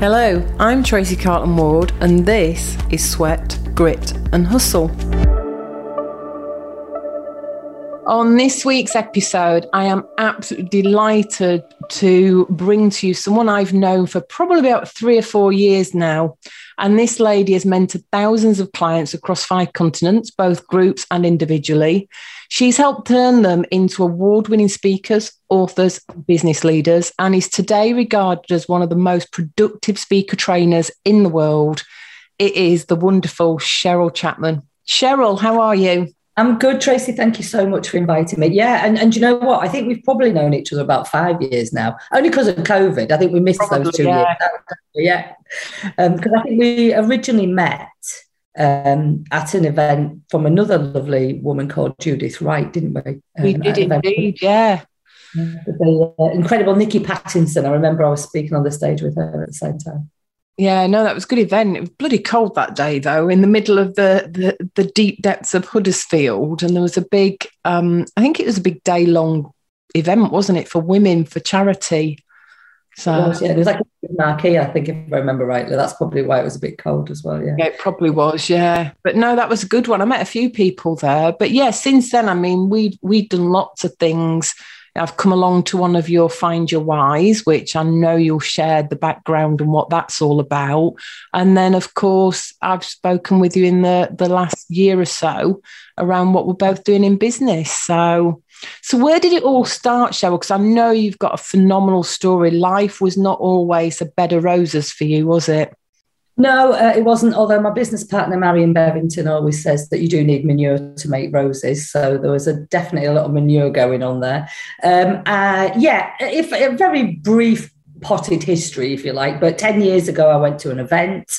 Hello, I'm Tracy Carlton Ward, and this is Sweat, Grit, and Hustle. On this week's episode, I am absolutely delighted to bring to you someone I've known for probably about three or four years now. And this lady has mentored thousands of clients across five continents, both groups and individually. She's helped turn them into award winning speakers, authors, business leaders, and is today regarded as one of the most productive speaker trainers in the world. It is the wonderful Cheryl Chapman. Cheryl, how are you? I'm good, Tracy. Thank you so much for inviting me. Yeah, and, and you know what? I think we've probably known each other about five years now, only because of COVID. I think we missed probably, those two yeah. years. Yeah, because um, I think we originally met um, at an event from another lovely woman called Judith Wright, didn't we? Um, we did indeed, yeah. The uh, incredible Nikki Pattinson. I remember I was speaking on the stage with her at the same time. Yeah, no, that was a good event. It was bloody cold that day, though, in the middle of the the, the deep depths of Huddersfield, and there was a big. Um, I think it was a big day long event, wasn't it, for women for charity? So it was, yeah, it was like a marquee, I think, if I remember rightly. That's probably why it was a bit cold as well. Yeah. yeah, it probably was. Yeah, but no, that was a good one. I met a few people there, but yeah, since then, I mean, we we've done lots of things. I've come along to one of your Find Your Whys, which I know you'll share the background and what that's all about. And then, of course, I've spoken with you in the, the last year or so around what we're both doing in business. So so, where did it all start, Cheryl? Because I know you've got a phenomenal story. Life was not always a bed of roses for you, was it? No, uh, it wasn't. Although my business partner, Marion Bevington, always says that you do need manure to make roses. So there was a definitely a lot of manure going on there. Um, uh, yeah, if a very brief potted history, if you like. But 10 years ago, I went to an event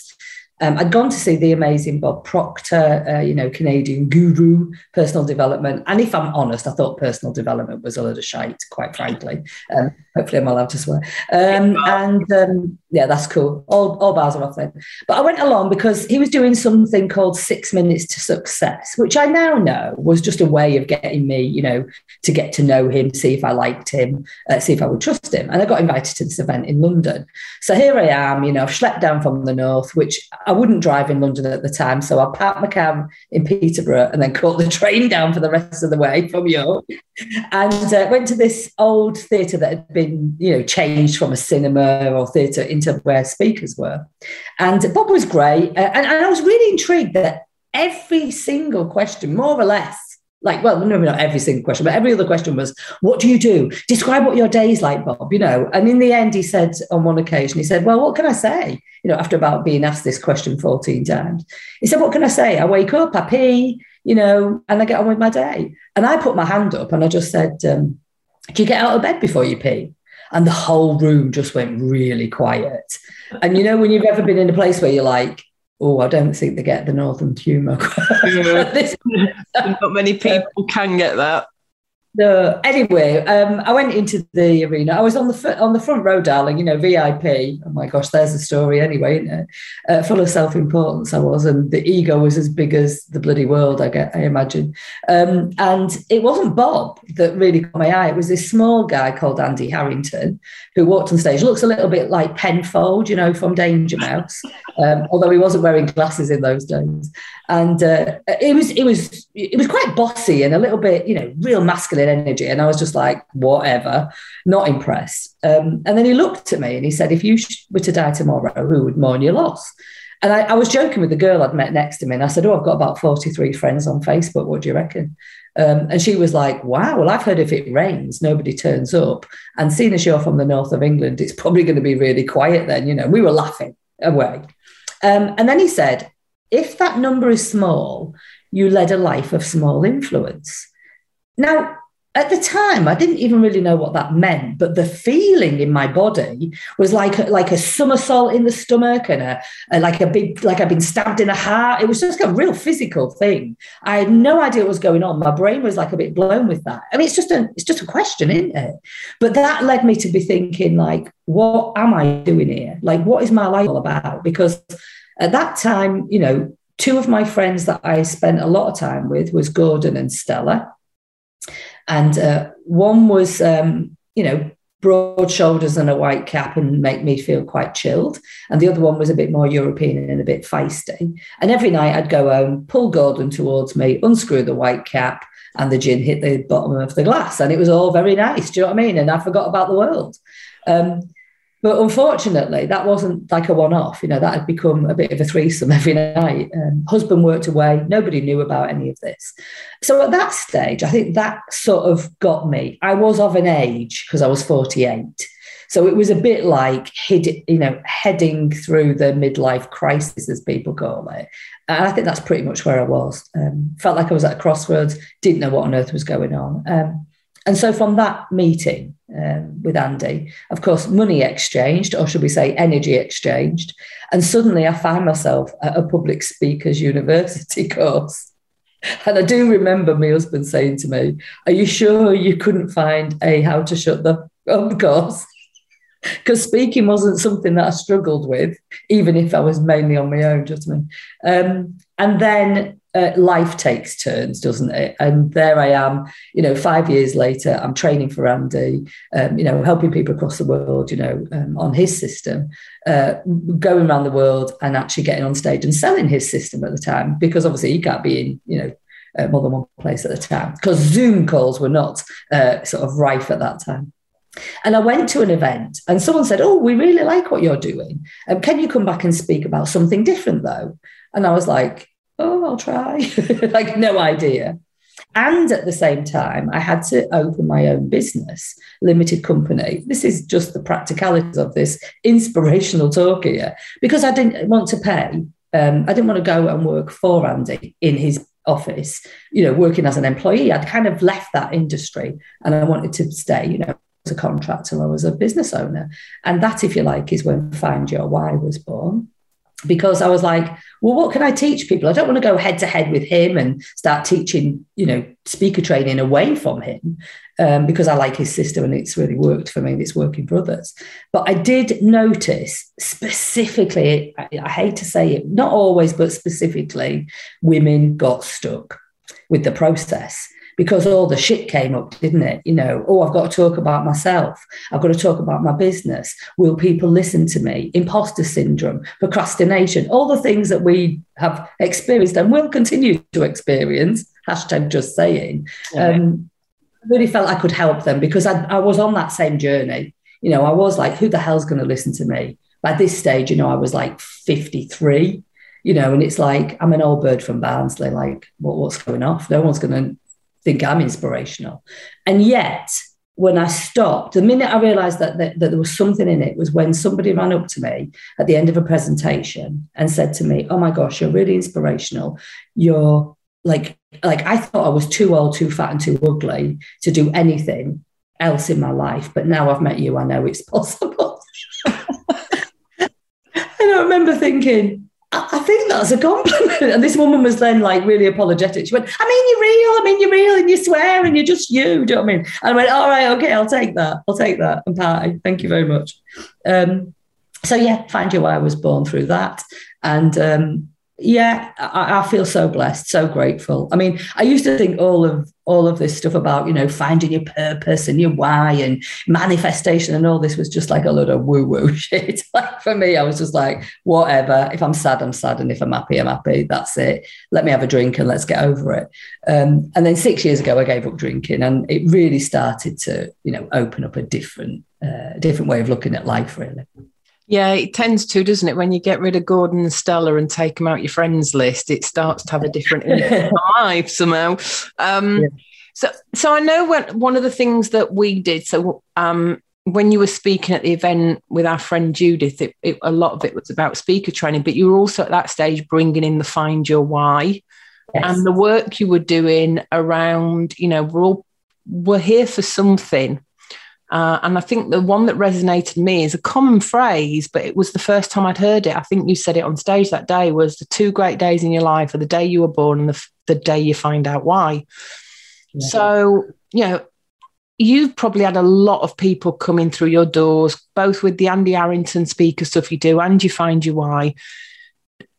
um, I'd gone to see the amazing Bob Proctor, uh, you know, Canadian guru, personal development. And if I'm honest, I thought personal development was a lot of shite, quite frankly. Um, hopefully, I'm allowed to swear. Um, and um, yeah, that's cool. All, all bars are off then. But I went along because he was doing something called Six Minutes to Success, which I now know was just a way of getting me, you know, to get to know him, see if I liked him, uh, see if I would trust him. And I got invited to this event in London. So here I am, you know, I've schlepped down from the north, which I wouldn't drive in London at the time. So I parked my cab in Peterborough and then caught the train down for the rest of the way from York and uh, went to this old theatre that had been, you know, changed from a cinema or theatre into where speakers were. And Bob was great. Uh, and, and I was really intrigued that every single question, more or less, like, well, no, not every single question, but every other question was, what do you do? Describe what your day is like, Bob, you know. And in the end, he said on one occasion, he said, well, what can I say? You know, after about being asked this question 14 times, he said, what can I say? I wake up, I pee, you know, and I get on with my day. And I put my hand up and I just said, um, do you get out of bed before you pee? And the whole room just went really quiet. And you know, when you've ever been in a place where you're like, oh, I don't think they get the northern humour. Not many people can get that. No. Anyway, um, I went into the arena. I was on the on the front row, darling. You know, VIP. Oh my gosh, there's a story. Anyway, uh, full of self importance I was, and the ego was as big as the bloody world. I get, I imagine. Um, and it wasn't Bob that really caught my eye. It was this small guy called Andy Harrington who walked on stage. Looks a little bit like Penfold, you know, from Danger Mouse, um, although he wasn't wearing glasses in those days. And uh, it was it was it was quite bossy and a little bit, you know, real masculine energy. And I was just like, whatever, not impressed. Um, and then he looked at me and he said, if you were to die tomorrow, who would mourn your loss? And I, I, was joking with the girl I'd met next to me. And I said, Oh, I've got about 43 friends on Facebook. What do you reckon? Um, and she was like, Wow, well, I've heard if it rains, nobody turns up. And seeing as you're from the north of England, it's probably going to be really quiet then. You know, we were laughing away. Um, and then he said, If that number is small, you led a life of small influence. Now, at the time i didn't even really know what that meant but the feeling in my body was like like a somersault in the stomach and a, a, like a big like i've been stabbed in the heart. It was just a real physical thing. I had no idea what was going on. My brain was like a bit blown with that. I mean it's just a it's just a question isn't it? But that led me to be thinking like what am i doing here? Like what is my life all about? Because at that time you know two of my friends that i spent a lot of time with was gordon and stella and uh, one was, um, you know, broad shoulders and a white cap and make me feel quite chilled. And the other one was a bit more European and a bit feisty. And every night I'd go home, pull Gordon towards me, unscrew the white cap, and the gin hit the bottom of the glass. And it was all very nice. Do you know what I mean? And I forgot about the world. Um, but unfortunately, that wasn't like a one off. You know, that had become a bit of a threesome every night. Um, husband worked away. Nobody knew about any of this. So at that stage, I think that sort of got me. I was of an age because I was 48. So it was a bit like hid, you know, heading through the midlife crisis, as people call it. And I think that's pretty much where I was. Um, felt like I was at a crossroads, didn't know what on earth was going on. Um, and so from that meeting um, with Andy, of course, money exchanged, or should we say energy exchanged. And suddenly I find myself at a public speakers university course. And I do remember my husband saying to me, Are you sure you couldn't find a how to shut the course? Because speaking wasn't something that I struggled with, even if I was mainly on my own, just me. Um, and then uh, life takes turns, doesn't it? And there I am, you know, five years later, I'm training for Andy, um, you know, helping people across the world, you know, um, on his system, uh, going around the world and actually getting on stage and selling his system at the time, because obviously he can't be in, you know, uh, more than one place at a time, because Zoom calls were not uh, sort of rife at that time. And I went to an event and someone said, Oh, we really like what you're doing. Um, can you come back and speak about something different though? And I was like, oh, I'll try. like, no idea. And at the same time, I had to open my own business, limited company. This is just the practicalities of this inspirational talk here, because I didn't want to pay. Um, I didn't want to go and work for Andy in his office, you know, working as an employee. I'd kind of left that industry and I wanted to stay, you know, as a contractor or as a business owner. And that, if you like, is when Find Your Why was born because I was like, well, what can I teach people? I don't want to go head to head with him and start teaching, you know, speaker training away from him um, because I like his system and it's really worked for me and it's working for others. But I did notice specifically, I, I hate to say it, not always, but specifically, women got stuck with the process because all the shit came up, didn't it? You know, oh, I've got to talk about myself. I've got to talk about my business. Will people listen to me? Imposter syndrome, procrastination, all the things that we have experienced and will continue to experience. Hashtag just saying. Yeah. Um, I really felt I could help them because I, I was on that same journey. You know, I was like, who the hell's going to listen to me? By this stage, you know, I was like 53 you know, and it's like I'm an old bird from Barnsley. Like, what, what's going off? No one's going to think I'm inspirational. And yet, when I stopped, the minute I realized that, that, that, there was something in it was when somebody ran up to me at the end of a presentation and said to me, Oh my gosh, you're really inspirational. You're like, like I thought I was too old, too fat, and too ugly to do anything else in my life. But now I've met you, I know it's possible. and I remember thinking, I think that's a compliment. And this woman was then like really apologetic. She went, I mean, you're real. I mean, you're real and you swear and you're just you. Do you know what I mean? And I went, all right, okay, I'll take that. I'll take that and party. Thank you very much. Um, so yeah, find your why I was born through that. And um, yeah, I, I, feel so blessed, so grateful. I mean, I used to think all of all of this stuff about you know finding your purpose and your why and manifestation and all this was just like a lot of woo woo shit. like for me, I was just like, whatever. If I'm sad, I'm sad, and if I'm happy, I'm happy. That's it. Let me have a drink and let's get over it. Um, and then six years ago, I gave up drinking, and it really started to you know open up a different uh, different way of looking at life, really. Yeah, it tends to, doesn't it? When you get rid of Gordon and Stella and take them out your friends list, it starts to have a different life somehow. Um, yeah. So, so I know when one of the things that we did. So, um, when you were speaking at the event with our friend Judith, it, it, a lot of it was about speaker training, but you were also at that stage bringing in the find your why yes. and the work you were doing around. You know, we're all we're here for something uh, and I think the one that resonated me is a common phrase, but it was the first time I'd heard it. I think you said it on stage that day was the two great days in your life are the day you were born and the, the day you find out why. Yeah. So, you know, you've probably had a lot of people coming through your doors, both with the Andy Harrington speaker stuff you do and you find your why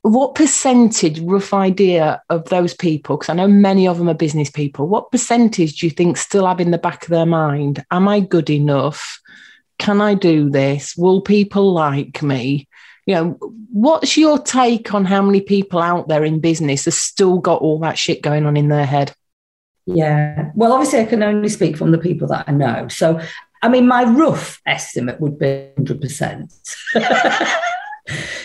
what percentage, rough idea of those people, because I know many of them are business people, what percentage do you think still have in the back of their mind, am I good enough? Can I do this? Will people like me? You know, what's your take on how many people out there in business have still got all that shit going on in their head? Yeah. Well, obviously, I can only speak from the people that I know. So, I mean, my rough estimate would be 100%.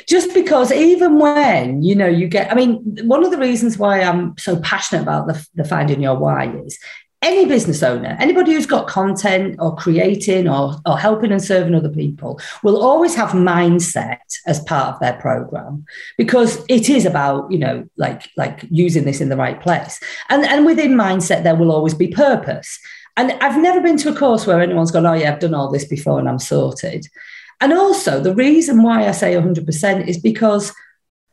Just because even when, you know, you get, I mean, one of the reasons why I'm so passionate about the, the finding your why is any business owner, anybody who's got content or creating or, or helping and serving other people will always have mindset as part of their program because it is about, you know, like, like using this in the right place. And, and within mindset, there will always be purpose. And I've never been to a course where anyone's gone, oh, yeah, I've done all this before and I'm sorted. And also, the reason why I say 100% is because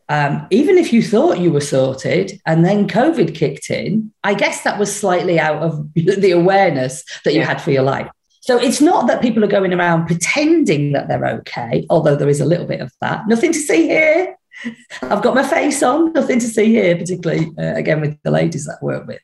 um, even if you thought you were sorted and then COVID kicked in, I guess that was slightly out of the awareness that you had for your life. So it's not that people are going around pretending that they're okay, although there is a little bit of that. Nothing to see here. I've got my face on, nothing to see here, particularly uh, again with the ladies that I work with.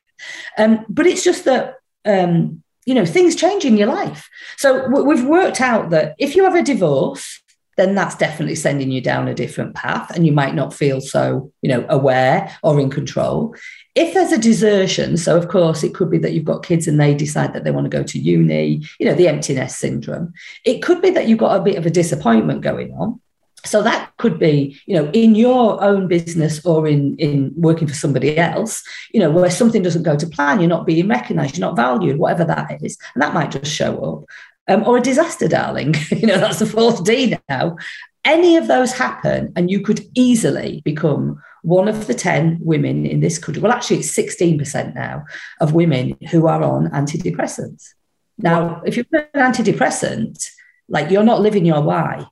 Um, but it's just that um, you know things change in your life. So we've worked out that if you have a divorce, then that's definitely sending you down a different path and you might not feel so you know aware or in control if there's a desertion so of course it could be that you've got kids and they decide that they want to go to uni you know the emptiness syndrome it could be that you've got a bit of a disappointment going on so that could be you know in your own business or in in working for somebody else you know where something doesn't go to plan you're not being recognized you're not valued whatever that is and that might just show up um, or a disaster, darling. you know, that's the fourth D now. Any of those happen, and you could easily become one of the 10 women in this country. Well, actually, it's 16% now of women who are on antidepressants. Now, if you're on an antidepressant, like you're not living your why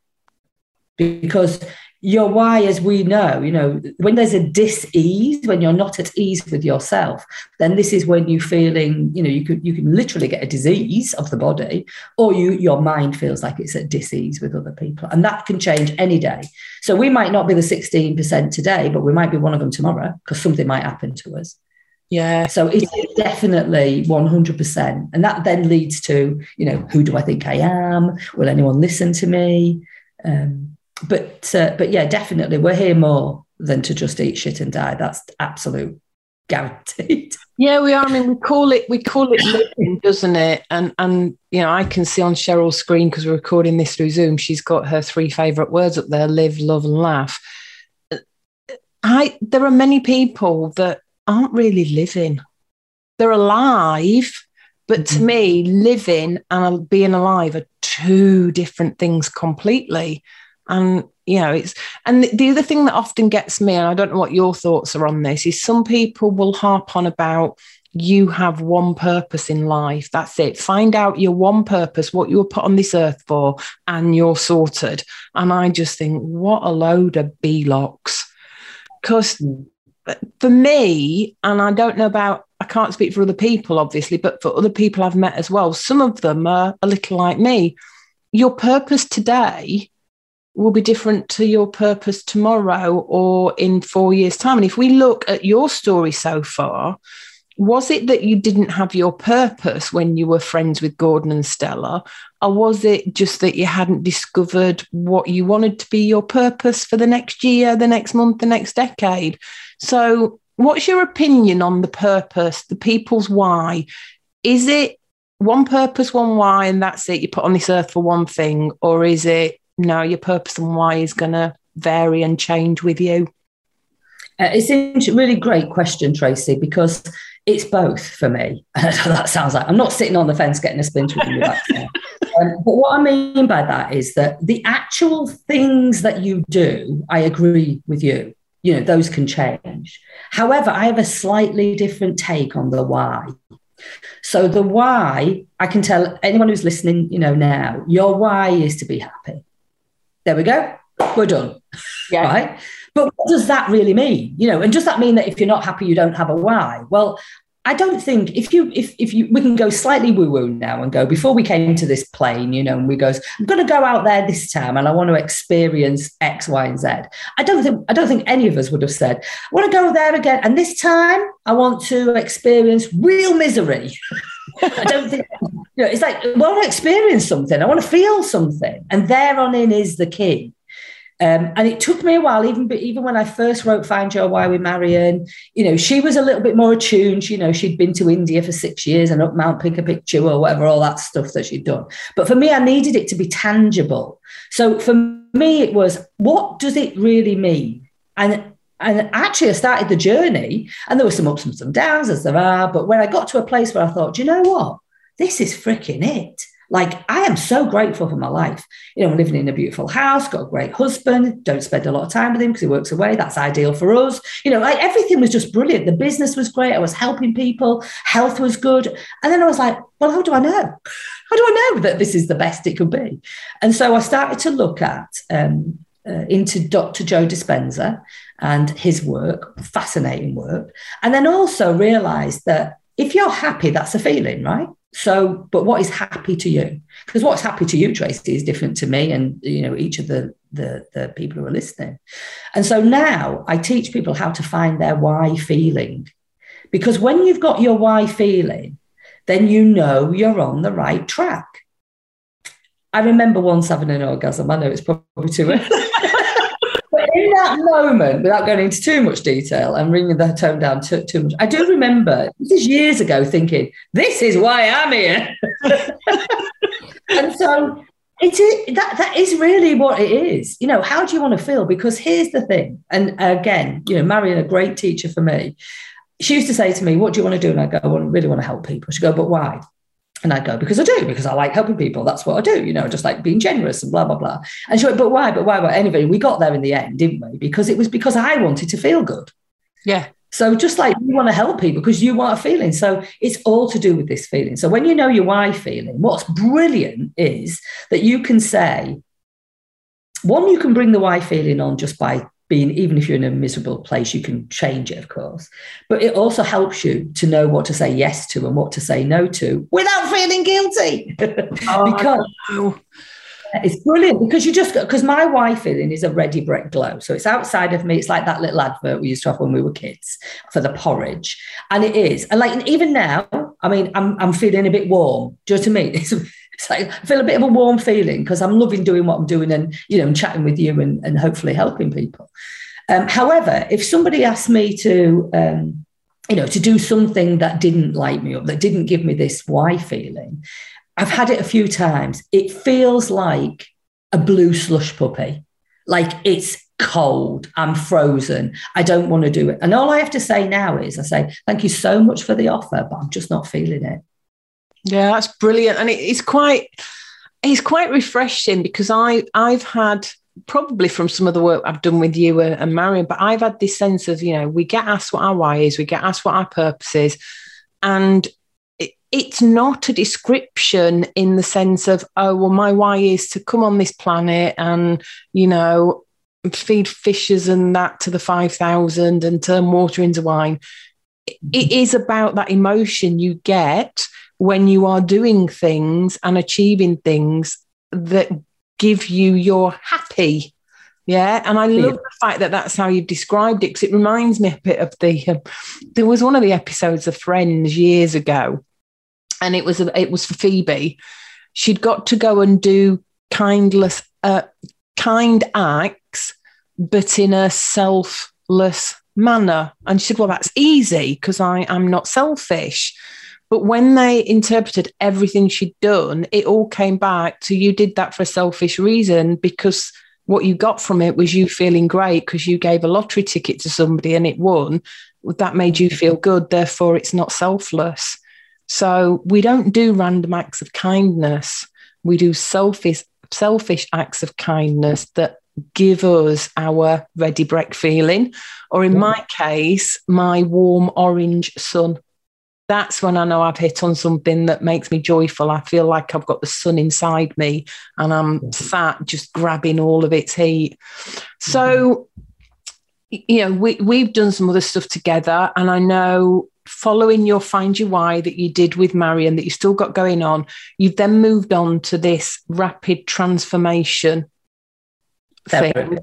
because your why, as we know, you know, when there's a dis-ease, when you're not at ease with yourself, then this is when you're feeling, you know, you could you can literally get a disease of the body, or you your mind feels like it's at dis-ease with other people. And that can change any day. So we might not be the 16% today, but we might be one of them tomorrow because something might happen to us. Yeah. So it's definitely 100%. And that then leads to, you know, who do I think I am? Will anyone listen to me? Um, but uh, but yeah, definitely we're here more than to just eat shit and die. That's absolute guaranteed. Yeah, we are. I mean, we call it we call it living, doesn't it? And and you know, I can see on Cheryl's screen because we're recording this through Zoom. She's got her three favourite words up there: live, love, and laugh. I there are many people that aren't really living. They're alive, but to mm-hmm. me, living and being alive are two different things completely. And you know, it's and the other thing that often gets me, and I don't know what your thoughts are on this, is some people will harp on about you have one purpose in life. That's it. Find out your one purpose, what you were put on this earth for, and you're sorted. And I just think, what a load of locks. Because for me, and I don't know about, I can't speak for other people, obviously, but for other people I've met as well, some of them are a little like me. Your purpose today will be different to your purpose tomorrow or in four years' time. And if we look at your story so far, was it that you didn't have your purpose when you were friends with Gordon and Stella? Or was it just that you hadn't discovered what you wanted to be your purpose for the next year, the next month, the next decade? So, what's your opinion on the purpose, the people's why? Is it one purpose, one why, and that's it? You put on this earth for one thing, or is it no, your purpose and why is going to vary and change with you? Uh, it's a really great question, Tracy, because it's both for me. that sounds like I'm not sitting on the fence getting a splinter back. um, but what I mean by that is that the actual things that you do, I agree with you. You know, those can change. However, I have a slightly different take on the why. So the why, I can tell anyone who's listening, you know, now, your why is to be happy. There we go. We're done. Yeah. Right. But what does that really mean? You know, and does that mean that if you're not happy, you don't have a why? Well, I don't think if you if if you we can go slightly woo woo now and go before we came to this plane, you know, and we goes, I'm going to go out there this time and I want to experience X, Y, and Z. I don't think I don't think any of us would have said, I want to go there again, and this time I want to experience real misery. I don't think you know, it's like I want to experience something, I want to feel something, and thereon in is the key. Um, and it took me a while, even even when I first wrote "Find Your Why" with Marion. You know, she was a little bit more attuned. You know, she'd been to India for six years and up Mount Pick or whatever, all that stuff that she'd done. But for me, I needed it to be tangible. So for me, it was what does it really mean? And and actually, I started the journey, and there were some ups and some downs, as there are. But when I got to a place where I thought, you know what, this is freaking it. Like, I am so grateful for my life. You know, I'm living in a beautiful house, got a great husband, don't spend a lot of time with him because he works away. That's ideal for us. You know, like everything was just brilliant. The business was great. I was helping people, health was good. And then I was like, well, how do I know? How do I know that this is the best it could be? And so I started to look at, um, uh, into Dr. Joe Dispenza and his work, fascinating work. And then also realize that if you're happy, that's a feeling, right? So, but what is happy to you? Because what's happy to you, Tracy, is different to me and you know each of the, the the people who are listening. And so now I teach people how to find their why feeling, because when you've got your why feeling, then you know you're on the right track. I remember once having an orgasm. I know it's probably too early. in that moment, without going into too much detail and bringing the tone down too, too much, I do remember this is years ago thinking, this is why I'm here. and so it is that that is really what it is. You know, how do you want to feel? Because here's the thing, and again, you know, Marion, a great teacher for me. She used to say to me, What do you want to do? And I go, I really want to help people. She go, But why? And I go, because I do, because I like helping people. That's what I do, you know, just like being generous and blah, blah, blah. And she went, but why? But why? But anyway, we got there in the end, didn't we? Because it was because I wanted to feel good. Yeah. So just like you want to help people because you want a feeling. So it's all to do with this feeling. So when you know your why feeling, what's brilliant is that you can say, one, you can bring the why feeling on just by being even if you're in a miserable place you can change it of course. But it also helps you to know what to say yes to and what to say no to without feeling guilty. Oh, because it's brilliant because you just because my why feeling is a ready brek glow. So it's outside of me. It's like that little advert we used to have when we were kids for the porridge. And it is. And like even now i mean i'm, I'm feeling a bit warm. Do you know what i mean? It's, I feel a bit of a warm feeling because I'm loving doing what I'm doing and you know chatting with you and, and hopefully helping people. Um, however, if somebody asked me to um, you know to do something that didn't light me up, that didn't give me this why feeling, I've had it a few times. It feels like a blue slush puppy, like it's cold, I'm frozen, I don't want to do it. And all I have to say now is I say, thank you so much for the offer, but I'm just not feeling it. Yeah, that's brilliant, and it's quite it's quite refreshing because I I've had probably from some of the work I've done with you and Marion, but I've had this sense of you know we get asked what our why is, we get asked what our purpose is, and it, it's not a description in the sense of oh well my why is to come on this planet and you know feed fishes and that to the 5000 and turn water into wine. It is about that emotion you get when you are doing things and achieving things that give you your happy. Yeah. And I love the fact that that's how you've described it because it reminds me a bit of the, um, there was one of the episodes of Friends years ago and it was, it was for Phoebe. She'd got to go and do kindless, uh, kind acts, but in a selfless manner. And she said, well, that's easy because I am not selfish. But when they interpreted everything she'd done, it all came back to you did that for a selfish reason because what you got from it was you feeling great because you gave a lottery ticket to somebody and it won. That made you feel good. Therefore, it's not selfless. So we don't do random acts of kindness. We do selfish, selfish acts of kindness that give us our ready brek feeling, or in my case, my warm orange sun that's when I know I've hit on something that makes me joyful. I feel like I've got the sun inside me and I'm sat just grabbing all of its heat. So, mm-hmm. you know, we, we've done some other stuff together, and I know following your Find Your Why that you did with Marion that you still got going on, you've then moved on to this rapid transformation thing.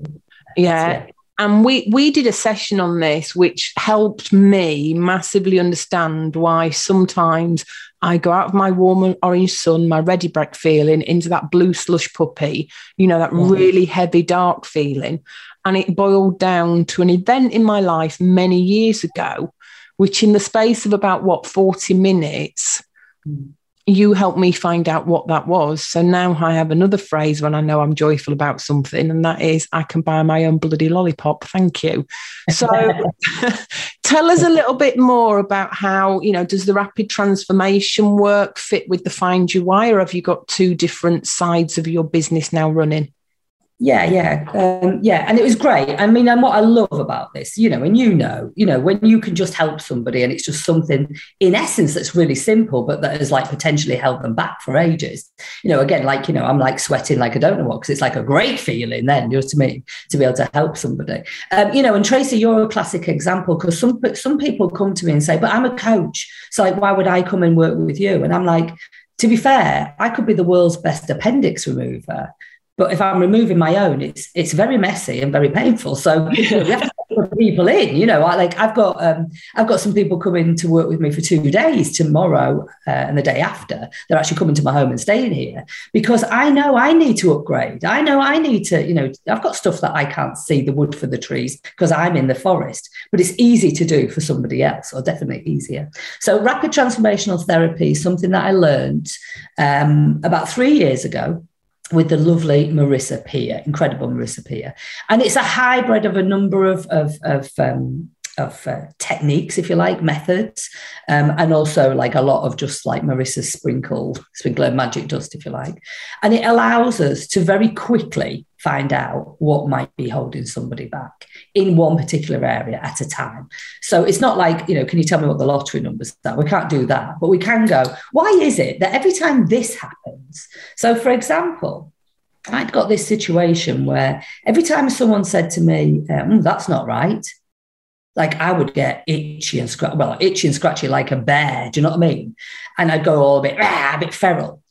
Yeah. yeah. And we we did a session on this which helped me massively understand why sometimes I go out of my warm orange sun, my ready brek feeling into that blue slush puppy, you know, that mm-hmm. really heavy, dark feeling. And it boiled down to an event in my life many years ago, which in the space of about what, 40 minutes, mm you helped me find out what that was. So now I have another phrase when I know I'm joyful about something, and that is I can buy my own bloody lollipop. Thank you. So tell us a little bit more about how, you know, does the rapid transformation work fit with the Find Your Why, or have you got two different sides of your business now running? Yeah, yeah, um, yeah, and it was great. I mean, and what I love about this, you know, and you know, you know, when you can just help somebody, and it's just something in essence that's really simple, but that has like potentially held them back for ages. You know, again, like you know, I'm like sweating like I don't know what because it's like a great feeling. Then, you know, to me, to be able to help somebody. Um, you know, and Tracy, you're a classic example because some some people come to me and say, "But I'm a coach, so like, why would I come and work with you?" And I'm like, to be fair, I could be the world's best appendix remover but if I'm removing my own, it's it's very messy and very painful. So you know, we have to put people in. You know, I, like I've got um, I've got some people coming to work with me for two days tomorrow uh, and the day after. They're actually coming to my home and staying here because I know I need to upgrade. I know I need to. You know, I've got stuff that I can't see the wood for the trees because I'm in the forest. But it's easy to do for somebody else, or definitely easier. So rapid transformational therapy is something that I learned um, about three years ago with the lovely Marissa Peer, incredible Marissa Peer. And it's a hybrid of a number of, of, of um, of uh, techniques, if you like, methods, um, and also like a lot of just like Marissa's sprinkle, sprinkler magic dust, if you like. And it allows us to very quickly find out what might be holding somebody back in one particular area at a time. So it's not like, you know, can you tell me what the lottery numbers are? We can't do that, but we can go, why is it that every time this happens? So, for example, I'd got this situation where every time someone said to me, um, that's not right, like I would get itchy and scratchy, well, itchy and scratchy like a bear. Do you know what I mean? And I'd go all a bit, ah, a bit feral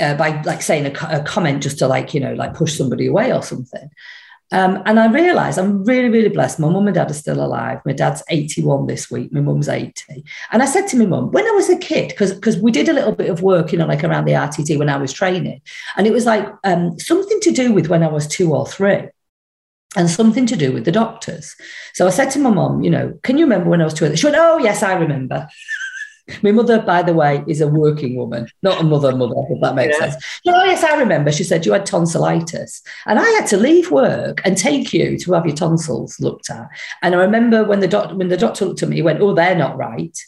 uh, by like saying a, a, comment just to like, you know, like push somebody away or something. Um, and I realized I'm really, really blessed. My mum and dad are still alive. My dad's 81 this week. My mum's 80. And I said to my mum, when I was a kid, because because we did a little bit of work, you know, like around the RTT when I was training. And it was like um, something to do with when I was two or three and something to do with the doctors. So I said to my mum, you know, can you remember when I was two? She went, oh, yes, I remember. My mother, by the way, is a working woman, not a mother mother, if that makes yeah. sense. oh, yes, I remember. She said you had tonsillitis. And I had to leave work and take you to have your tonsils looked at. And I remember when the doctor when the doctor looked at me, he went, Oh, they're not right.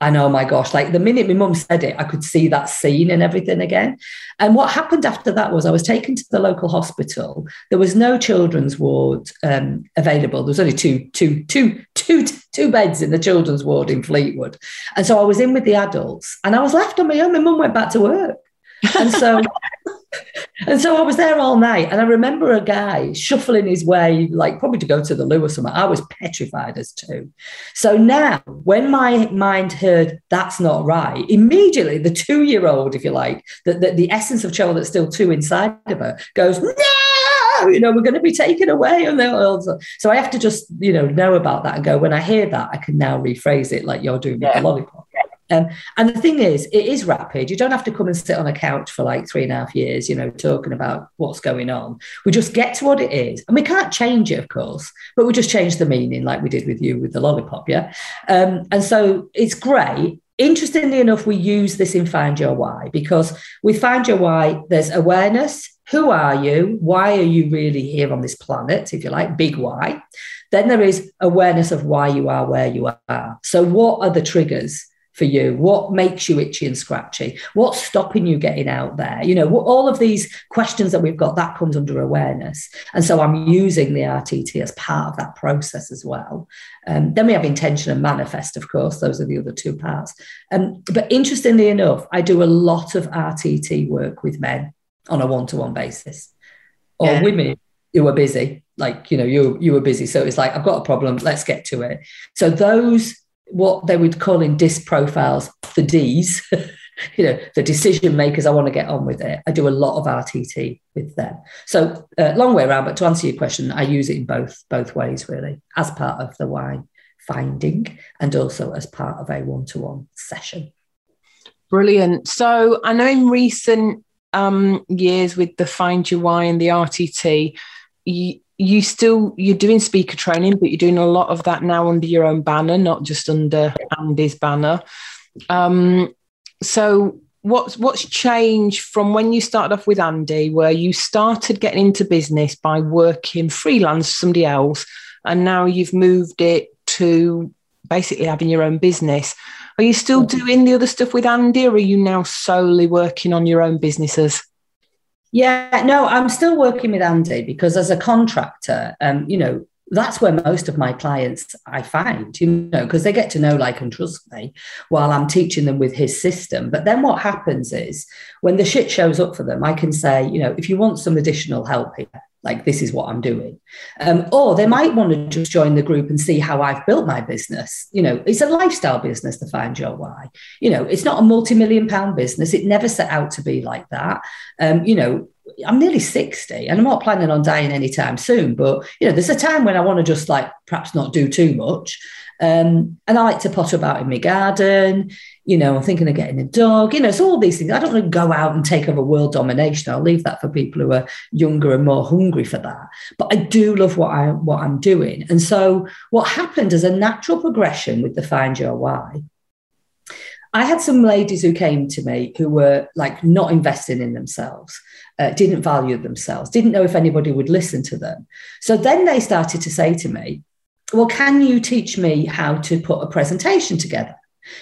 And oh my gosh, like the minute my mum said it, I could see that scene and everything again. And what happened after that was I was taken to the local hospital. There was no children's ward um, available. There was only two, two, two, two, two beds in the children's ward in Fleetwood. And so I was in with the adults and I was left on my own. My mum went back to work. And so and so I was there all night. And I remember a guy shuffling his way, like probably to go to the loo or something. I was petrified as two. So now, when my mind heard that's not right, immediately the two year old, if you like, the, the, the essence of child that's still two inside of her goes, no, you know, we're going to be taken away. And so I have to just, you know, know about that and go, when I hear that, I can now rephrase it like you're doing yeah. with the lollipop. Um, and the thing is, it is rapid. You don't have to come and sit on a couch for like three and a half years, you know, talking about what's going on. We just get to what it is. And we can't change it, of course, but we just change the meaning like we did with you with the lollipop. Yeah. Um, and so it's great. Interestingly enough, we use this in Find Your Why because with Find Your Why, there's awareness. Who are you? Why are you really here on this planet, if you like? Big why. Then there is awareness of why you are where you are. So, what are the triggers? For you? What makes you itchy and scratchy? What's stopping you getting out there? You know, all of these questions that we've got, that comes under awareness. And so I'm using the RTT as part of that process as well. Um, then we have intention and manifest, of course. Those are the other two parts. Um, but interestingly enough, I do a lot of RTT work with men on a one to one basis or yeah. women who are busy like you know you you were busy so it's like i've got a problem let's get to it so those what they would call in DISC profiles the D's you know the decision makers i want to get on with it. I do a lot of rtt with them. So uh, long way around but to answer your question i use it in both both ways really as part of the why finding and also as part of a one-to-one session. Brilliant. So i know in recent um, years with the find your why and the rtt you, you still you're doing speaker training but you're doing a lot of that now under your own banner not just under andy's banner um, so what's what's changed from when you started off with Andy, where you started getting into business by working freelance for somebody else, and now you've moved it to basically having your own business. Are you still doing the other stuff with Andy, or are you now solely working on your own businesses? Yeah, no, I'm still working with Andy because as a contractor, um, you know, that's where most of my clients I find, you know, because they get to know, like, and trust me while I'm teaching them with his system. But then what happens is when the shit shows up for them, I can say, you know, if you want some additional help here, like this is what I'm doing. Um, or they might want to just join the group and see how I've built my business. You know, it's a lifestyle business to find your why. You know, it's not a multi-million pound business. It never set out to be like that. Um, you know, I'm nearly 60 and I'm not planning on dying anytime soon. But, you know, there's a time when I want to just like perhaps not do too much. Um, and I like to potter about in my garden. You know, I'm thinking of getting a dog. You know, it's all these things. I don't want to go out and take over world domination. I'll leave that for people who are younger and more hungry for that. But I do love what I what I'm doing. And so what happened as a natural progression with the Find Your Why I had some ladies who came to me who were like not investing in themselves, uh, didn't value themselves, didn't know if anybody would listen to them. So then they started to say to me, Well, can you teach me how to put a presentation together?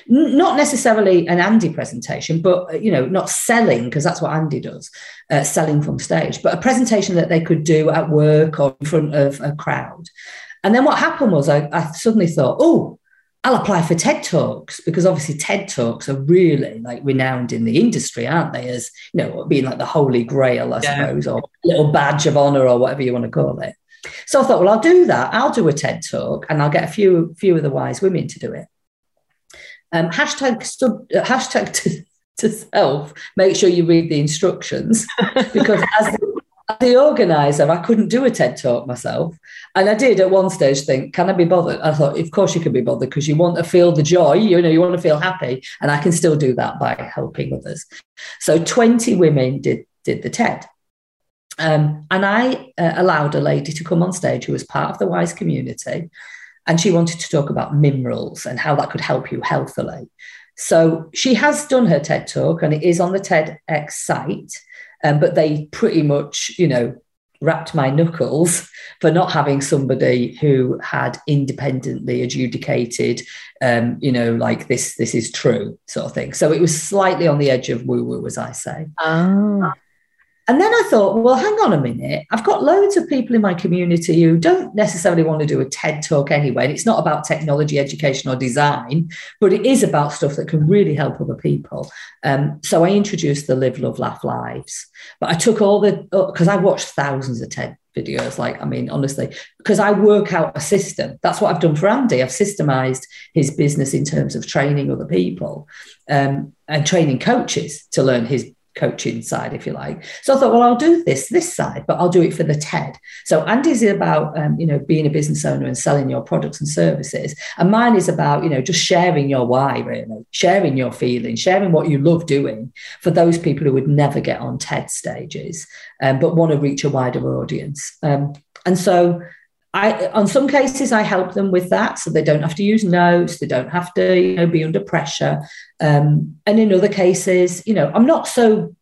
Not necessarily an Andy presentation, but uh, you know, not selling because that's what Andy does, uh, selling from stage, but a presentation that they could do at work or in front of a crowd. And then what happened was I, I suddenly thought, oh, I'll apply for TED Talks because obviously TED Talks are really like renowned in the industry, aren't they? As you know, being like the holy grail, I yeah. suppose, or a little badge of honor, or whatever you want to call it. So I thought, well, I'll do that. I'll do a TED Talk, and I'll get a few few of the wise women to do it. Um, hashtag sub, uh, hashtag to, to self. Make sure you read the instructions because as the, the organizer, I couldn't do a TED talk myself. And I did at one stage think, can I be bothered? I thought, of course you can be bothered because you want to feel the joy, you know, you want to feel happy. And I can still do that by helping others. So 20 women did, did the TED. Um, and I uh, allowed a lady to come on stage who was part of the WISE community. And she wanted to talk about minerals and how that could help you healthily. So she has done her TED talk and it is on the TEDx site. Um, but they pretty much, you know, wrapped my knuckles for not having somebody who had independently adjudicated um, you know like this this is true sort of thing so it was slightly on the edge of woo woo as i say oh. And then I thought, well, hang on a minute. I've got loads of people in my community who don't necessarily want to do a TED talk anyway. And it's not about technology, education, or design, but it is about stuff that can really help other people. Um, so I introduced the Live, Love, Laugh Lives. But I took all the, because uh, I watched thousands of TED videos. Like, I mean, honestly, because I work out a system. That's what I've done for Andy. I've systemized his business in terms of training other people um, and training coaches to learn his coaching side, if you like. So I thought, well, I'll do this this side, but I'll do it for the TED. So Andy's about um, you know being a business owner and selling your products and services, and mine is about you know just sharing your why, really, sharing your feelings, sharing what you love doing for those people who would never get on TED stages, um, but want to reach a wider audience. Um, and so I, on some cases, I help them with that, so they don't have to use notes, they don't have to, you know, be under pressure. Um, and in other cases, you know, I'm not so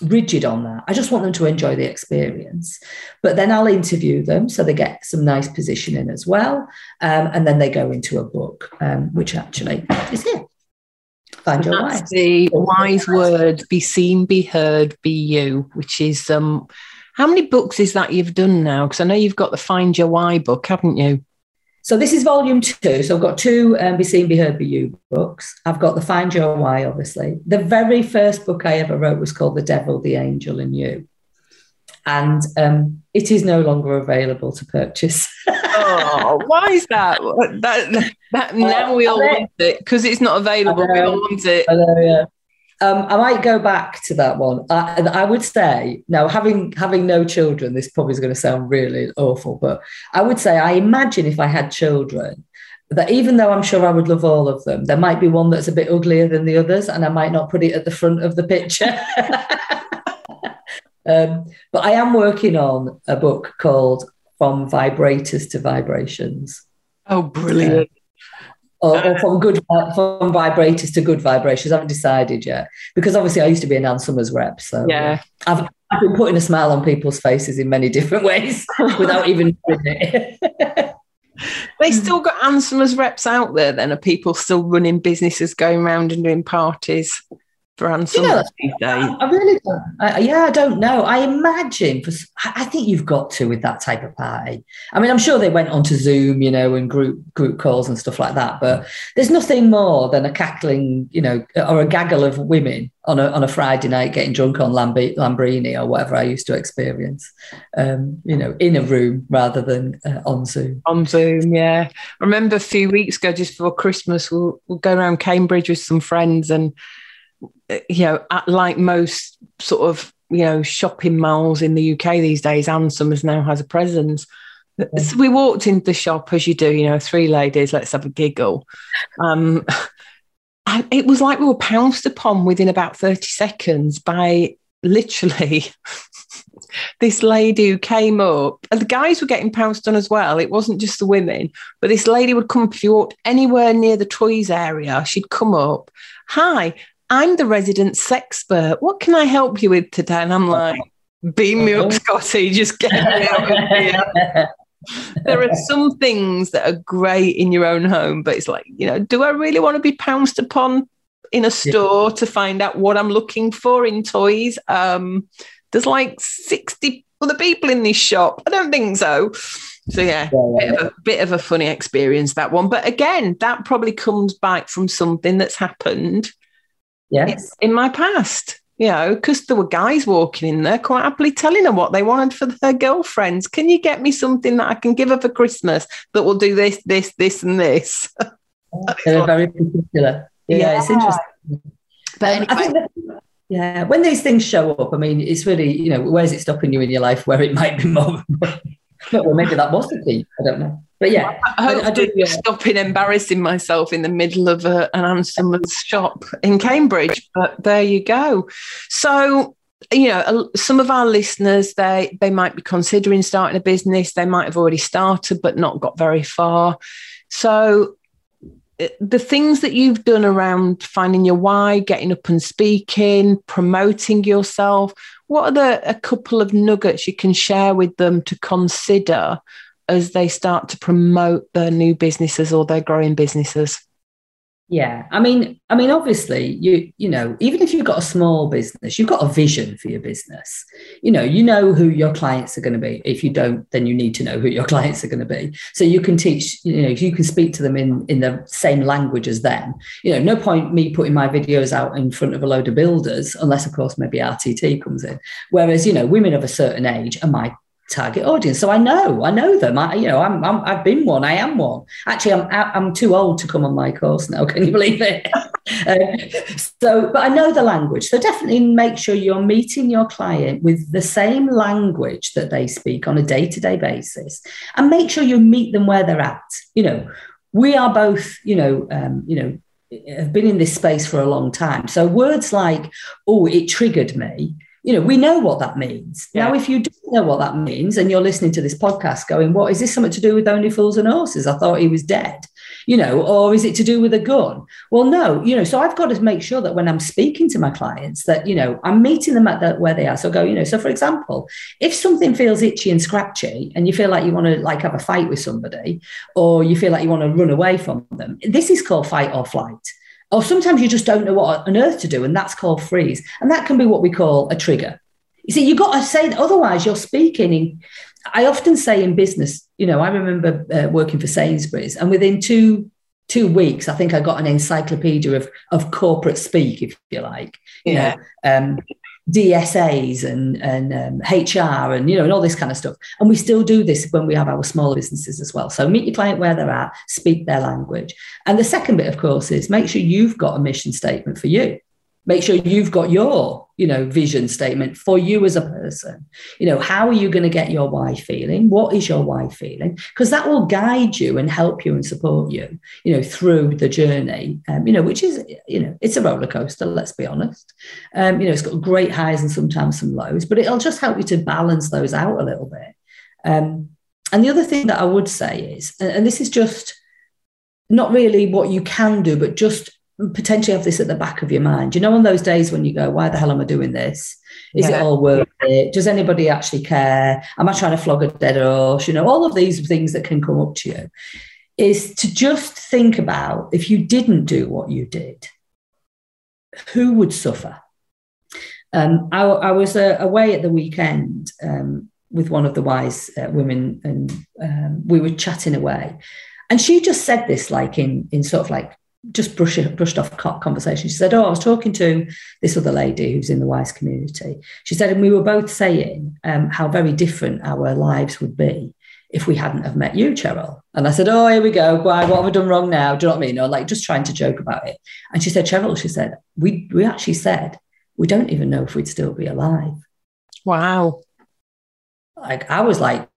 rigid on that. I just want them to enjoy the experience. But then I'll interview them so they get some nice positioning as well, um, and then they go into a book, um, which actually is here. Find your That's The wise word: be seen, be heard, be you, which is um how many books is that you've done now? Because I know you've got the Find Your Why book, haven't you? So this is volume two. So I've got two um, Be Seen, Be Heard, Be You books. I've got the Find Your Why, obviously. The very first book I ever wrote was called The Devil, the Angel, and You. And um, it is no longer available to purchase. oh, why is that? That, that now we all want it because it's not available. we all want it. Know, yeah. Um, I might go back to that one. I, I, would say now, having having no children, this probably is going to sound really awful, but I would say I imagine if I had children, that even though I'm sure I would love all of them, there might be one that's a bit uglier than the others, and I might not put it at the front of the picture. um, but I am working on a book called "From Vibrators to Vibrations." Oh, brilliant! Or, or, uh-huh. from good from vibrators to good vibrations. I haven't decided yet because obviously I used to be an Ann Summers rep, so yeah, I've, I've been putting a smile on people's faces in many different ways without even doing it. they still got Ann Summers reps out there. Then are people still running businesses, going around and doing parties? You know, these days? I really don't. I, yeah, I don't know. I imagine for. I think you've got to with that type of party. I mean, I'm sure they went onto Zoom, you know, and group group calls and stuff like that. But there's nothing more than a cackling, you know, or a gaggle of women on a on a Friday night getting drunk on Lamb- Lambrini or whatever I used to experience. Um, you know, in a room rather than uh, on Zoom. On Zoom, yeah. I remember a few weeks ago, just before Christmas, we'll, we'll go around Cambridge with some friends and you know, like most sort of you know shopping malls in the UK these days, Ann Summers now has a presence. So we walked into the shop as you do, you know, three ladies, let's have a giggle. Um, and it was like we were pounced upon within about 30 seconds by literally this lady who came up, and the guys were getting pounced on as well. It wasn't just the women, but this lady would come if you walked anywhere near the toys area, she'd come up. Hi, I'm the resident sexpert. What can I help you with today? And I'm like, beam me up. Scotty, just get me out of here. there are some things that are great in your own home, but it's like, you know, do I really want to be pounced upon in a store yeah. to find out what I'm looking for in toys? Um, there's like 60 other people in this shop. I don't think so. So yeah, yeah, yeah, bit, of a, bit of a funny experience that one. But again, that probably comes back from something that's happened Yes. In, in my past, you know, because there were guys walking in there quite happily telling her what they wanted for their girlfriends. Can you get me something that I can give her for Christmas that will do this, this, this, and this? They're very particular. Yeah, yeah, it's interesting. But anyway. I think that, yeah, when these things show up, I mean, it's really, you know, where's it stopping you in your life where it might be more? well, maybe that was the key. I don't know. But yeah, I, I, I do yeah. stopping embarrassing myself in the middle of a, Ann Summers shop in Cambridge. But there you go. So you know some of our listeners they they might be considering starting a business they might have already started but not got very far so uh, the things that you've done around finding your why getting up and speaking promoting yourself what are the a couple of nuggets you can share with them to consider as they start to promote their new businesses or their growing businesses? Yeah, I mean, I mean, obviously, you you know, even if you've got a small business, you've got a vision for your business. You know, you know who your clients are going to be. If you don't, then you need to know who your clients are going to be. So you can teach. You know, you can speak to them in in the same language as them. You know, no point me putting my videos out in front of a load of builders, unless of course maybe RTT comes in. Whereas you know, women of a certain age are my target audience. So I know, I know them. I, you know, I'm, i have been one. I am one. Actually, I'm, I'm too old to come on my course now. Can you believe it? uh, so, but I know the language. So definitely make sure you're meeting your client with the same language that they speak on a day to day basis, and make sure you meet them where they're at. You know, we are both, you know, um, you know, have been in this space for a long time. So words like, "Oh, it triggered me." You know, we know what that means. Yeah. Now, if you don't know what that means and you're listening to this podcast going, what is this something to do with only fools and horses? I thought he was dead, you know, or is it to do with a gun? Well, no, you know, so I've got to make sure that when I'm speaking to my clients that, you know, I'm meeting them at the, where they are. So I go, you know, so for example, if something feels itchy and scratchy and you feel like you want to like have a fight with somebody or you feel like you want to run away from them, this is called fight or flight. Or sometimes you just don't know what on earth to do, and that's called freeze. And that can be what we call a trigger. You see, you've got to say that, otherwise you're speaking in. I often say in business, you know, I remember uh, working for Sainsbury's, and within two two weeks, I think I got an encyclopedia of of corporate speak, if you like. You yeah. Know, um, DSAs and and um, HR and you know and all this kind of stuff. And we still do this when we have our small businesses as well. So meet your client where they're at, speak their language. And the second bit, of course, is make sure you've got a mission statement for you. Make sure you've got your you know vision statement for you as a person. You know how are you going to get your why feeling? What is your why feeling? Because that will guide you and help you and support you you know through the journey. Um, you know which is you know it's a roller coaster let's be honest. Um, you know it's got great highs and sometimes some lows but it'll just help you to balance those out a little bit. Um, and the other thing that i would say is and this is just not really what you can do but just potentially have this at the back of your mind. You know, on those days when you go, why the hell am I doing this? Is yeah. it all worth it? Does anybody actually care? Am I trying to flog a dead horse? You know, all of these things that can come up to you is to just think about if you didn't do what you did, who would suffer? Um, I, I, was uh, away at the weekend um, with one of the wise uh, women, and um, we were chatting away. And she just said this, like in in sort of like just brush, it, brushed off conversation. She said, Oh, I was talking to this other lady who's in the WISE community. She said, and we were both saying um, how very different our lives would be if we hadn't have met you, Cheryl. And I said, Oh, here we go. Why, what have I done wrong now? Do you know what I mean? Or like just trying to joke about it. And she said, Cheryl, she said, we, we actually said, we don't even know if we'd still be alive. Wow. Like I was like,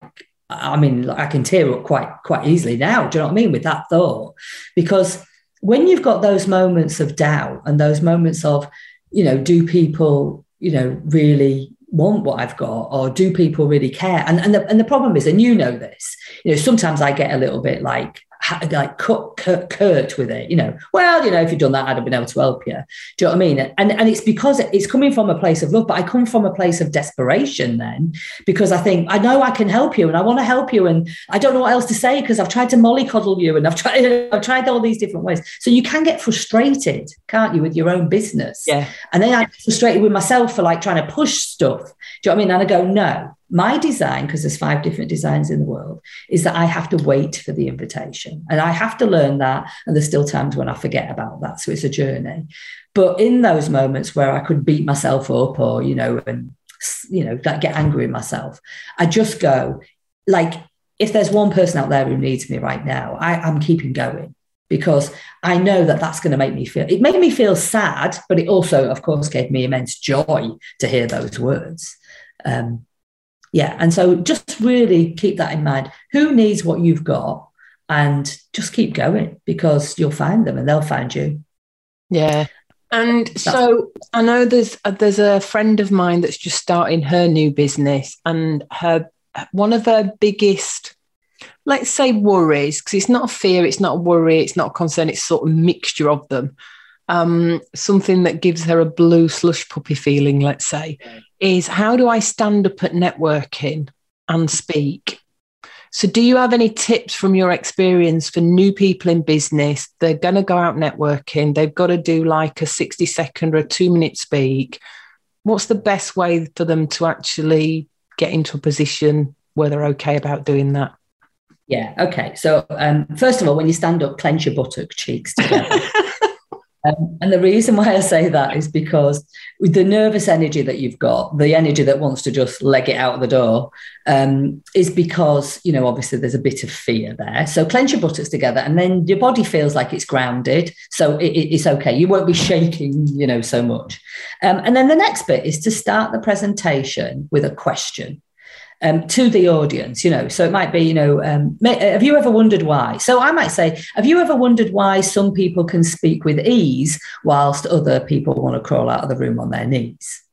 I mean, I can tear up quite quite easily now. Do you know what I mean with that thought? Because when you've got those moments of doubt and those moments of, you know, do people, you know, really want what I've got or do people really care? And, and, the, and the problem is, and you know this, you know, sometimes I get a little bit like, like cut, curt, curt with it, you know, well, you know, if you'd done that, I'd have been able to help you. Do you know what I mean? And, and it's because it's coming from a place of love, but I come from a place of desperation then because I think I know I can help you and I want to help you. And I don't know what else to say because I've tried to mollycoddle you and I've tried, I've tried all these different ways. So you can get frustrated, can't you, with your own business? Yeah. And then I get frustrated with myself for like trying to push stuff. Do you know what I mean? And I go, no, my design, because there's five different designs in the world, is that I have to wait for the invitation. And I have to learn that. And there's still times when I forget about that. So it's a journey. But in those moments where I could beat myself up or, you know, and, you know, get angry with myself, I just go, like, if there's one person out there who needs me right now, I, I'm keeping going because I know that that's going to make me feel, it made me feel sad, but it also, of course, gave me immense joy to hear those words. Um, yeah and so just really keep that in mind. Who needs what you've got? And just keep going because you'll find them and they'll find you. Yeah. And so i know there's uh, there's a friend of mine that's just starting her new business and her one of her biggest let's say worries because it's not a fear it's not a worry it's not a concern it's sort of mixture of them um, something that gives her a blue slush puppy feeling let's say is how do I stand up at networking and speak? So, do you have any tips from your experience for new people in business? They're going to go out networking, they've got to do like a 60 second or a two minute speak. What's the best way for them to actually get into a position where they're okay about doing that? Yeah, okay. So, um, first of all, when you stand up, clench your buttock cheeks together. Um, and the reason why I say that is because with the nervous energy that you've got, the energy that wants to just leg it out the door, um, is because, you know, obviously there's a bit of fear there. So clench your buttocks together and then your body feels like it's grounded. So it, it's okay. You won't be shaking, you know, so much. Um, and then the next bit is to start the presentation with a question um, to the audience, you know. So it might be, you know, um, have you ever wondered why? So I might say, have you ever wondered why some people can speak with ease whilst other people want to crawl out of the room on their knees?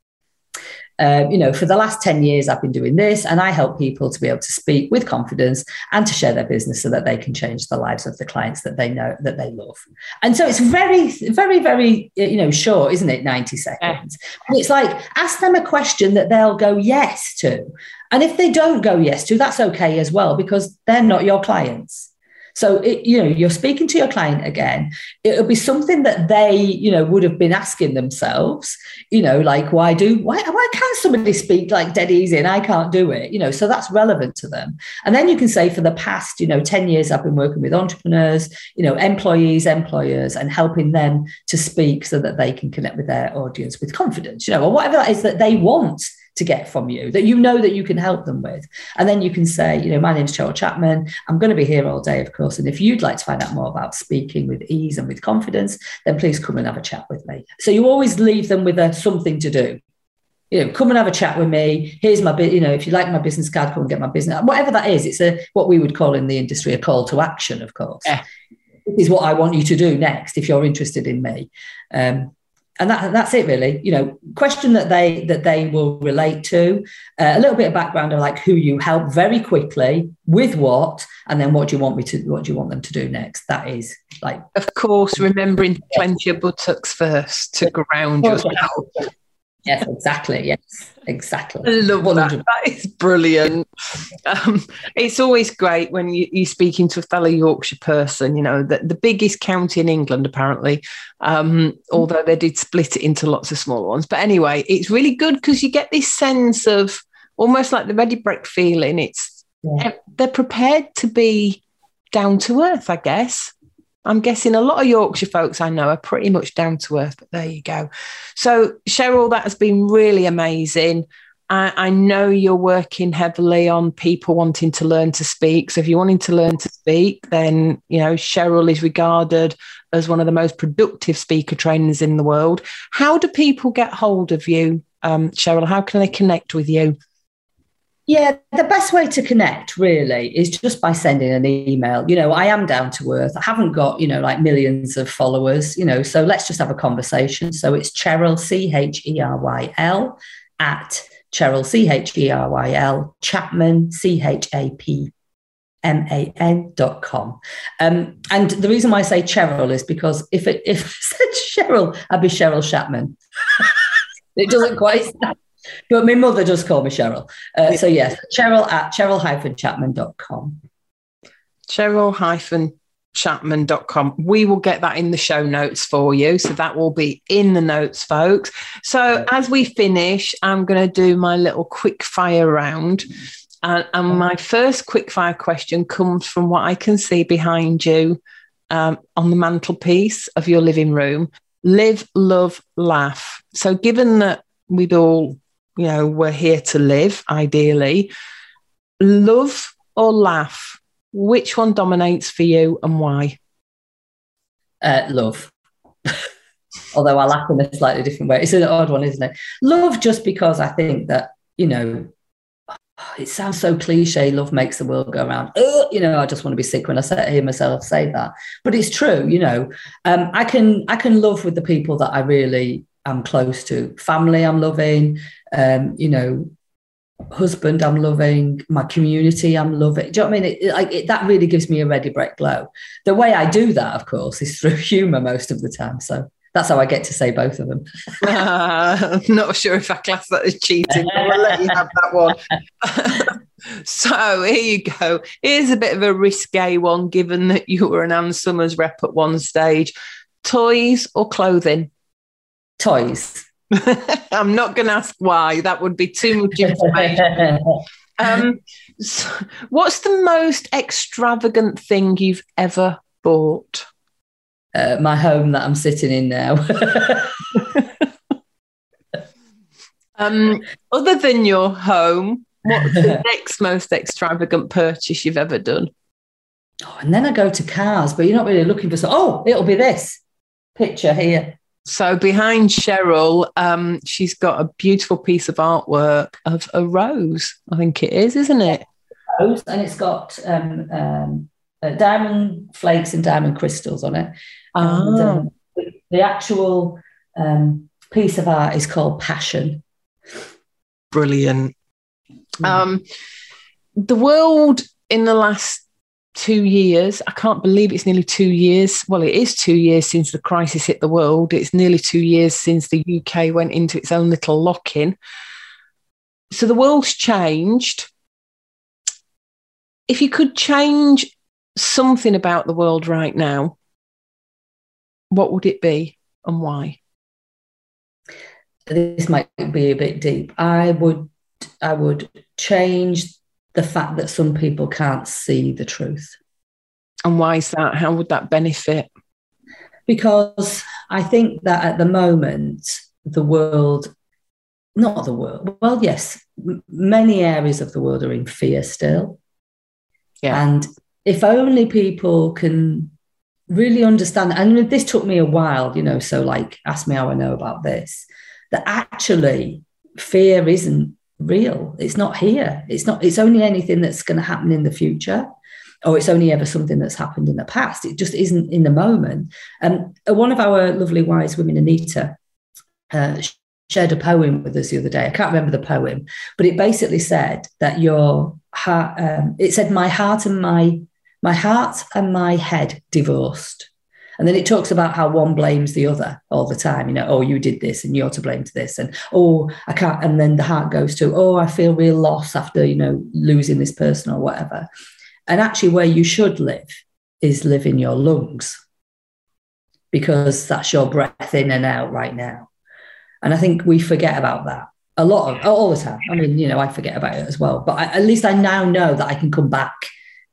Um, you know, for the last 10 years, I've been doing this and I help people to be able to speak with confidence and to share their business so that they can change the lives of the clients that they know that they love. And so it's very, very, very, you know, short, isn't it? 90 seconds. Yeah. It's like ask them a question that they'll go yes to. And if they don't go yes to, that's okay as well, because they're not your clients. So, it, you know, you're speaking to your client again. It'll be something that they, you know, would have been asking themselves, you know, like, why do, why, why can't somebody speak like dead easy and I can't do it? You know, so that's relevant to them. And then you can say, for the past, you know, 10 years, I've been working with entrepreneurs, you know, employees, employers, and helping them to speak so that they can connect with their audience with confidence, you know, or whatever that is that they want to get from you that you know that you can help them with. And then you can say, you know, my name's Cheryl Chapman. I'm going to be here all day, of course. And if you'd like to find out more about speaking with ease and with confidence, then please come and have a chat with me. So you always leave them with a something to do. You know, come and have a chat with me. Here's my, you know, if you like my business card, come and get my business. Whatever that is, it's a what we would call in the industry a call to action, of course. Yeah. This is what I want you to do next if you're interested in me. Um, and that, that's it really. You know question that they that they will relate to uh, a little bit of background of like who you help very quickly with what and then what do you want me to what do you want them to do next? That is like of course remembering to clench your buttocks first to ground yourself Yes, exactly. Yes, exactly. I love that. That is brilliant. Um, it's always great when you, you're speaking to a fellow Yorkshire person, you know, the, the biggest county in England, apparently, um, although they did split it into lots of smaller ones. But anyway, it's really good because you get this sense of almost like the Ready Brek feeling. It's yeah. they're prepared to be down to earth, I guess. I'm guessing a lot of Yorkshire folks I know are pretty much down to earth, but there you go. So, Cheryl, that has been really amazing. I, I, know you're working heavily on people wanting to learn to speak. So, if you're wanting to learn to speak, then, you know, Cheryl is regarded as one of the most productive speaker trainers in the world. How do people get hold of you, um, Cheryl? How can they connect with you? Yeah, the best way to connect really is just by sending an email. You know, I am down to earth. I haven't got, you know, like millions of followers, you know, so let's just have a conversation. So it's Cheryl, C H E R Y L, at Cheryl, C H E R Y L, Chapman, C H A P M-A-N dot com. Um, and the reason why I say Cheryl is because if it if it said Cheryl, I'd be Cheryl Chapman. it doesn't quite but my mother does call me Cheryl. Uh, so yes, Cheryl at cheryl-chapman.com. Cheryl-chapman.com. We will get that in the show notes for you. So that will be in the notes, folks. So as we finish, I'm going to do my little quick fire round. And, and my first quick fire question comes from what I can see behind you um, on the mantelpiece of your living room. Live, love, laugh. So, given that we'd all you know, we're here to live, ideally. Love or laugh? Which one dominates for you and why? Uh, love. Although I laugh in a slightly different way. It's an odd one, isn't it? Love, just because I think that, you know, it sounds so cliche love makes the world go around you know i just want to be sick when i say, hear myself say that but it's true you know um, i can i can love with the people that i really am close to family i'm loving um, you know, husband I'm loving, my community I'm loving. Do you know what I mean? It, it, it, that really gives me a Ready Brek glow. The way I do that, of course, is through humour most of the time. So that's how I get to say both of them. uh, I'm not sure if I class that as cheating, but we'll let you have that one. so here you go. Here's a bit of a risque one, given that you were an Ann Summers rep at one stage. Toys or clothing? Toys. I'm not going to ask why. That would be too much information. um, so what's the most extravagant thing you've ever bought? Uh, my home that I'm sitting in now. um, other than your home, what's the next most extravagant purchase you've ever done? Oh, and then I go to cars, but you're not really looking for so. Oh, it'll be this picture here. So behind Cheryl, um, she's got a beautiful piece of artwork of a rose. I think it is, isn't it? Rose, and it's got um, um, uh, diamond flakes and diamond crystals on it. Ah. And, um, the actual um, piece of art is called Passion. Brilliant. Mm. Um, the world in the last two years. I can't believe it's nearly two years. Well, it is two years since the crisis hit the world. It's nearly two years since the UK went into its own little lock in. So the world's changed. If you could change something about the world right now, what would it be and why? This might be a bit deep. I would I would change the fact that some people can't see the truth. And why is that? How would that benefit? Because I think that at the moment, the world not the world. Well, yes, many areas of the world are in fear still. Yeah. And if only people can really understand, and this took me a while, you know, so like ask me how I know about this, that actually fear isn't real. It's not here. It's not, it's only anything that's going to happen in the future. Or it's only ever something that's happened in the past. It just isn't in the moment. And um, one of our lovely wise women, Anita, uh, shared a poem with us the other day. I can't remember the poem, but it basically said that your heart. Um, it said my heart and my my heart and my head divorced. And then it talks about how one blames the other all the time. You know, oh, you did this and you're to blame to this. And oh, I can't. And then the heart goes to, oh, I feel real loss after, you know, losing this person or whatever. And actually, where you should live is live in your lungs because that's your breath in and out right now. And I think we forget about that a lot of all the time. I mean, you know, I forget about it as well. But I, at least I now know that I can come back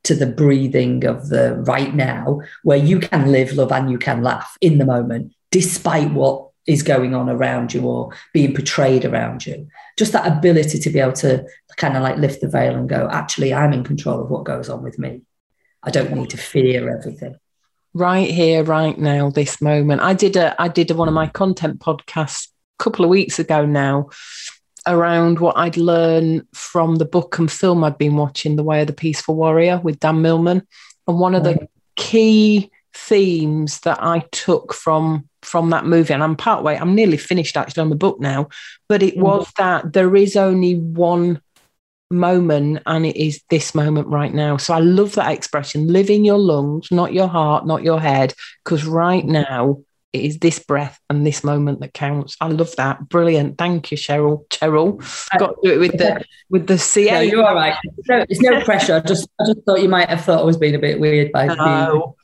to the breathing of the right now, where you can live, love, and you can laugh in the moment, despite what is going on around you or being portrayed around you. Just that ability to be able to kind of like lift the veil and go, actually, I'm in control of what goes on with me. I don't need to fear everything right here right now this moment i did a i did a, one of my content podcasts a couple of weeks ago now around what I'd learn from the book and film I'd been watching, The Way of the Peaceful Warrior with Dan Millman. And one of the key themes that I took from from that movie, and I'm part way, I'm nearly finished actually on the book now, but it mm. was that there is only one moment and it is this moment right now. So I love that expression live in your lungs, not your heart, not your head, because right now it is this breath and this moment that counts. I love that. Brilliant. Thank you, Cheryl. Cheryl. Got to do it with the with the CA. No, you're all right. No, it's no pressure. I just I just thought you might have thought I was being a bit weird by no.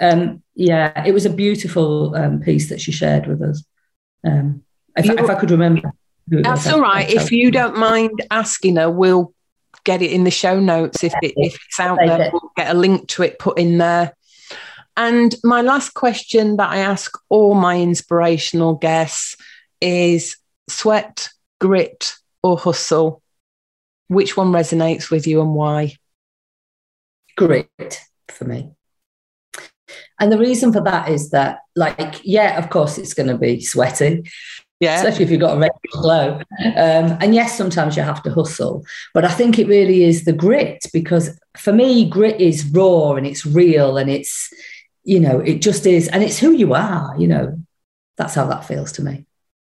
um yeah, it was a beautiful um, piece that she shared with us. Um if, if I could remember. That's all right. If you don't mind asking her, we'll get it in the show notes if it, if it's out there. We'll get a link to it put in there. And my last question that I ask all my inspirational guests is sweat, grit, or hustle? Which one resonates with you and why? Grit for me. And the reason for that is that, like, yeah, of course, it's going to be sweating. Yeah. Especially if you've got a red glow. Um, and yes, sometimes you have to hustle. But I think it really is the grit because for me, grit is raw and it's real and it's you know, it just is, and it's who you are, you know. That's how that feels to me.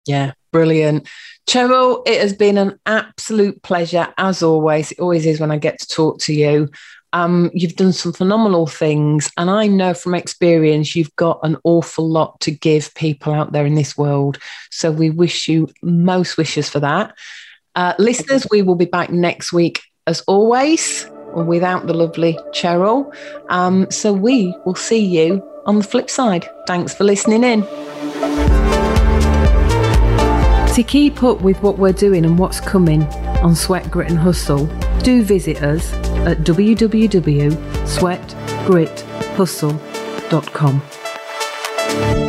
Yeah, brilliant. Cheryl, it has been an absolute pleasure, as always. It always is when I get to talk to you. Um, you've done some phenomenal things, and I know from experience you've got an awful lot to give people out there in this world. So we wish you most wishes for that. Uh, listeners, we will be back next week as always without the lovely Cheryl. Um, so we will see you on the flip side. Thanks for listening in. To keep up with what we're doing and what's coming on Sweat, Grit and Hustle, do visit us at www.sweatgrithustle.com.